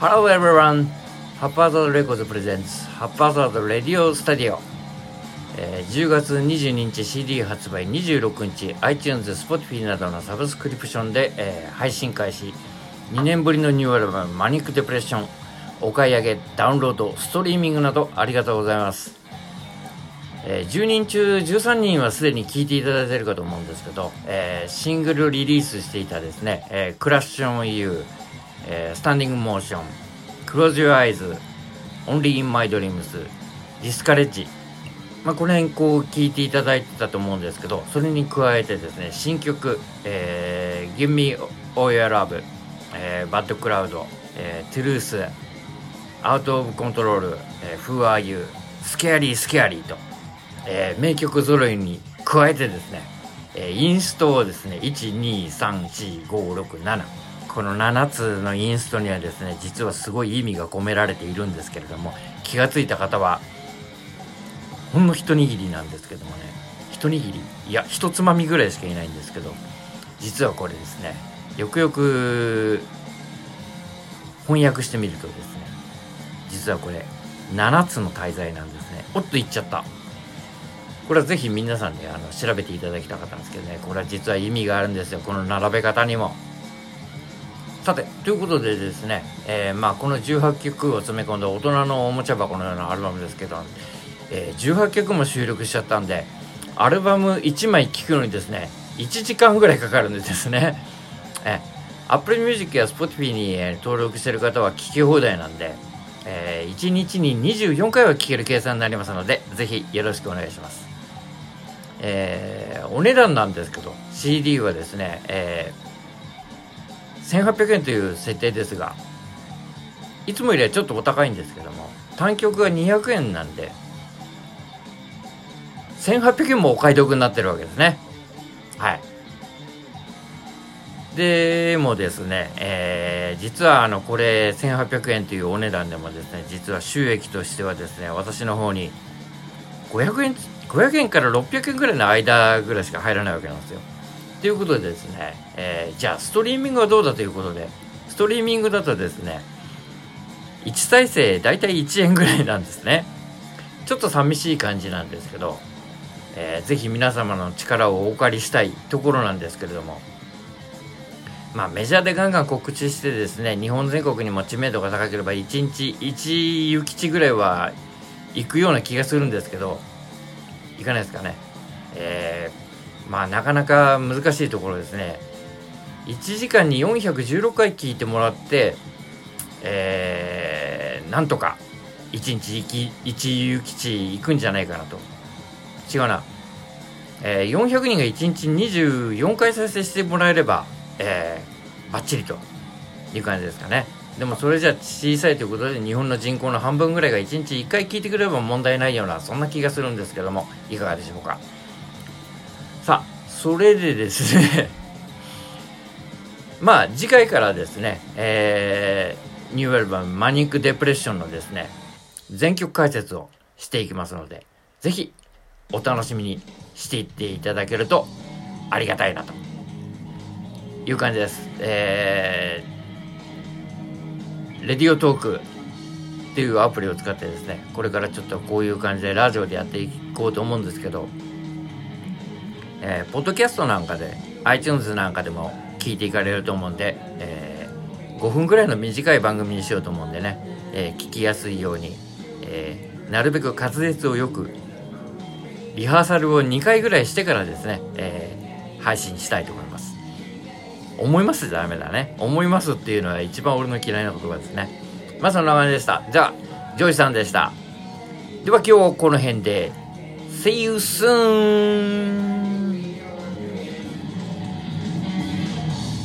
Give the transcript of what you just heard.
Hello everyone! ハッパーザードレコードプレゼンツハッパーザードレディオスタディオ、えー、10月22日 CD 発売26日 iTunes、Spotify などのサブスクリプションで、えー、配信開始。2年ぶりのニューアルバムマニックデプレッションお買い上げダウンロードストリーミングなどありがとうございます。えー、10人中13人はすでに聴いていただいているかと思うんですけど、えー、シングルリリースしていたですね、えー、クラッション U、えー、スタンディングモーション、クローズ Your Eyes、Only in My Dreams、ディスカレッジ、まあ、この辺こう聞いていただいてたと思うんですけど、それに加えてですね、新曲、えー、Give Me All Your Love、えー、Bad Cloud、えー、Truth、Out of Control、えー、Who Are You、Scary Scary と、えー、名曲揃いに加えてですね、えー、インストをですね、1234567この7つのインストにはですね、実はすごい意味が込められているんですけれども、気がついた方は、ほんの一握りなんですけどもね、一握り、いや、一つまみぐらいしかいないんですけど、実はこれですね、よくよく翻訳してみるとですね、実はこれ、7つの滞在なんですね。おっと言っちゃった。これはぜひ皆さんであの調べていただきたかったんですけどねこれは実は意味があるんですよこの並べ方にもさてということでですね、えー、まあこの18曲を詰め込んだ大人のおもちゃ箱のようなアルバムですけど、えー、18曲も収録しちゃったんでアルバム1枚聴くのにですね1時間ぐらいかかるんですね。え Apple Music や Spotify に登録してる方は聴き放題なんで、え、1日に24回は聴ける計算になりますのでぜひよろしくお願いします。え、お値段なんですけど CD はですね、えー、1800円という設定ですがいつもよりはちょっとお高いんですけども単曲が200円なんで1800円もお買い得になってるわけですねはいでもですね、えー、実はあのこれ1800円というお値段でもですね実は収益としてはですね私の方に500円500円から600円ぐらいの間ぐらいしか入らないわけなんですよ。ということでですね、えー、じゃあストリーミングはどうだということで、ストリーミングだとですね、1再生大体1円ぐらいなんですね。ちょっと寂しい感じなんですけど、えー、ぜひ皆様の力をお借りしたいところなんですけれども、まあメジャーでガンガン告知してですね、日本全国にも知名度が高ければ1日1諭吉ぐらいは行くような気がするんですけど、いかないですかね。まあなかなか難しいところですね。1時間に416回聞いてもらって、えー、なんとか1日1有基地行くんじゃないかなと。違うな。えー、400人が1日24回再生してもらえれば、え、バッチリという感じですかね。でもそれじゃ小さいということで日本の人口の半分ぐらいが1日1回聞いてくれれば問題ないようなそんな気がするんですけどもいかがでしょうか？さあそれでですね まあ次回からですね、えー、ニューアルバム「マニック・デプレッション」のですね全曲解説をしていきますのでぜひお楽しみにしていっていただけるとありがたいなという感じです。えーレディオトークっていうアプリを使ってですねこれからちょっとこういう感じでラジオでやっていこうと思うんですけど、えー、ポッドキャストなんかで iTunes なんかでも聞いていかれると思うんで、えー、5分ぐらいの短い番組にしようと思うんでね、えー、聞きやすいように、えー、なるべく滑舌をよくリハーサルを2回ぐらいしてからですね、えー、配信したいと思います。思いますじゃダメだね。思いますっていうのは一番俺の嫌いな言葉ですね。まあそんな感じでした。じゃあ、ジョージさんでした。では今日この辺で、See you soon!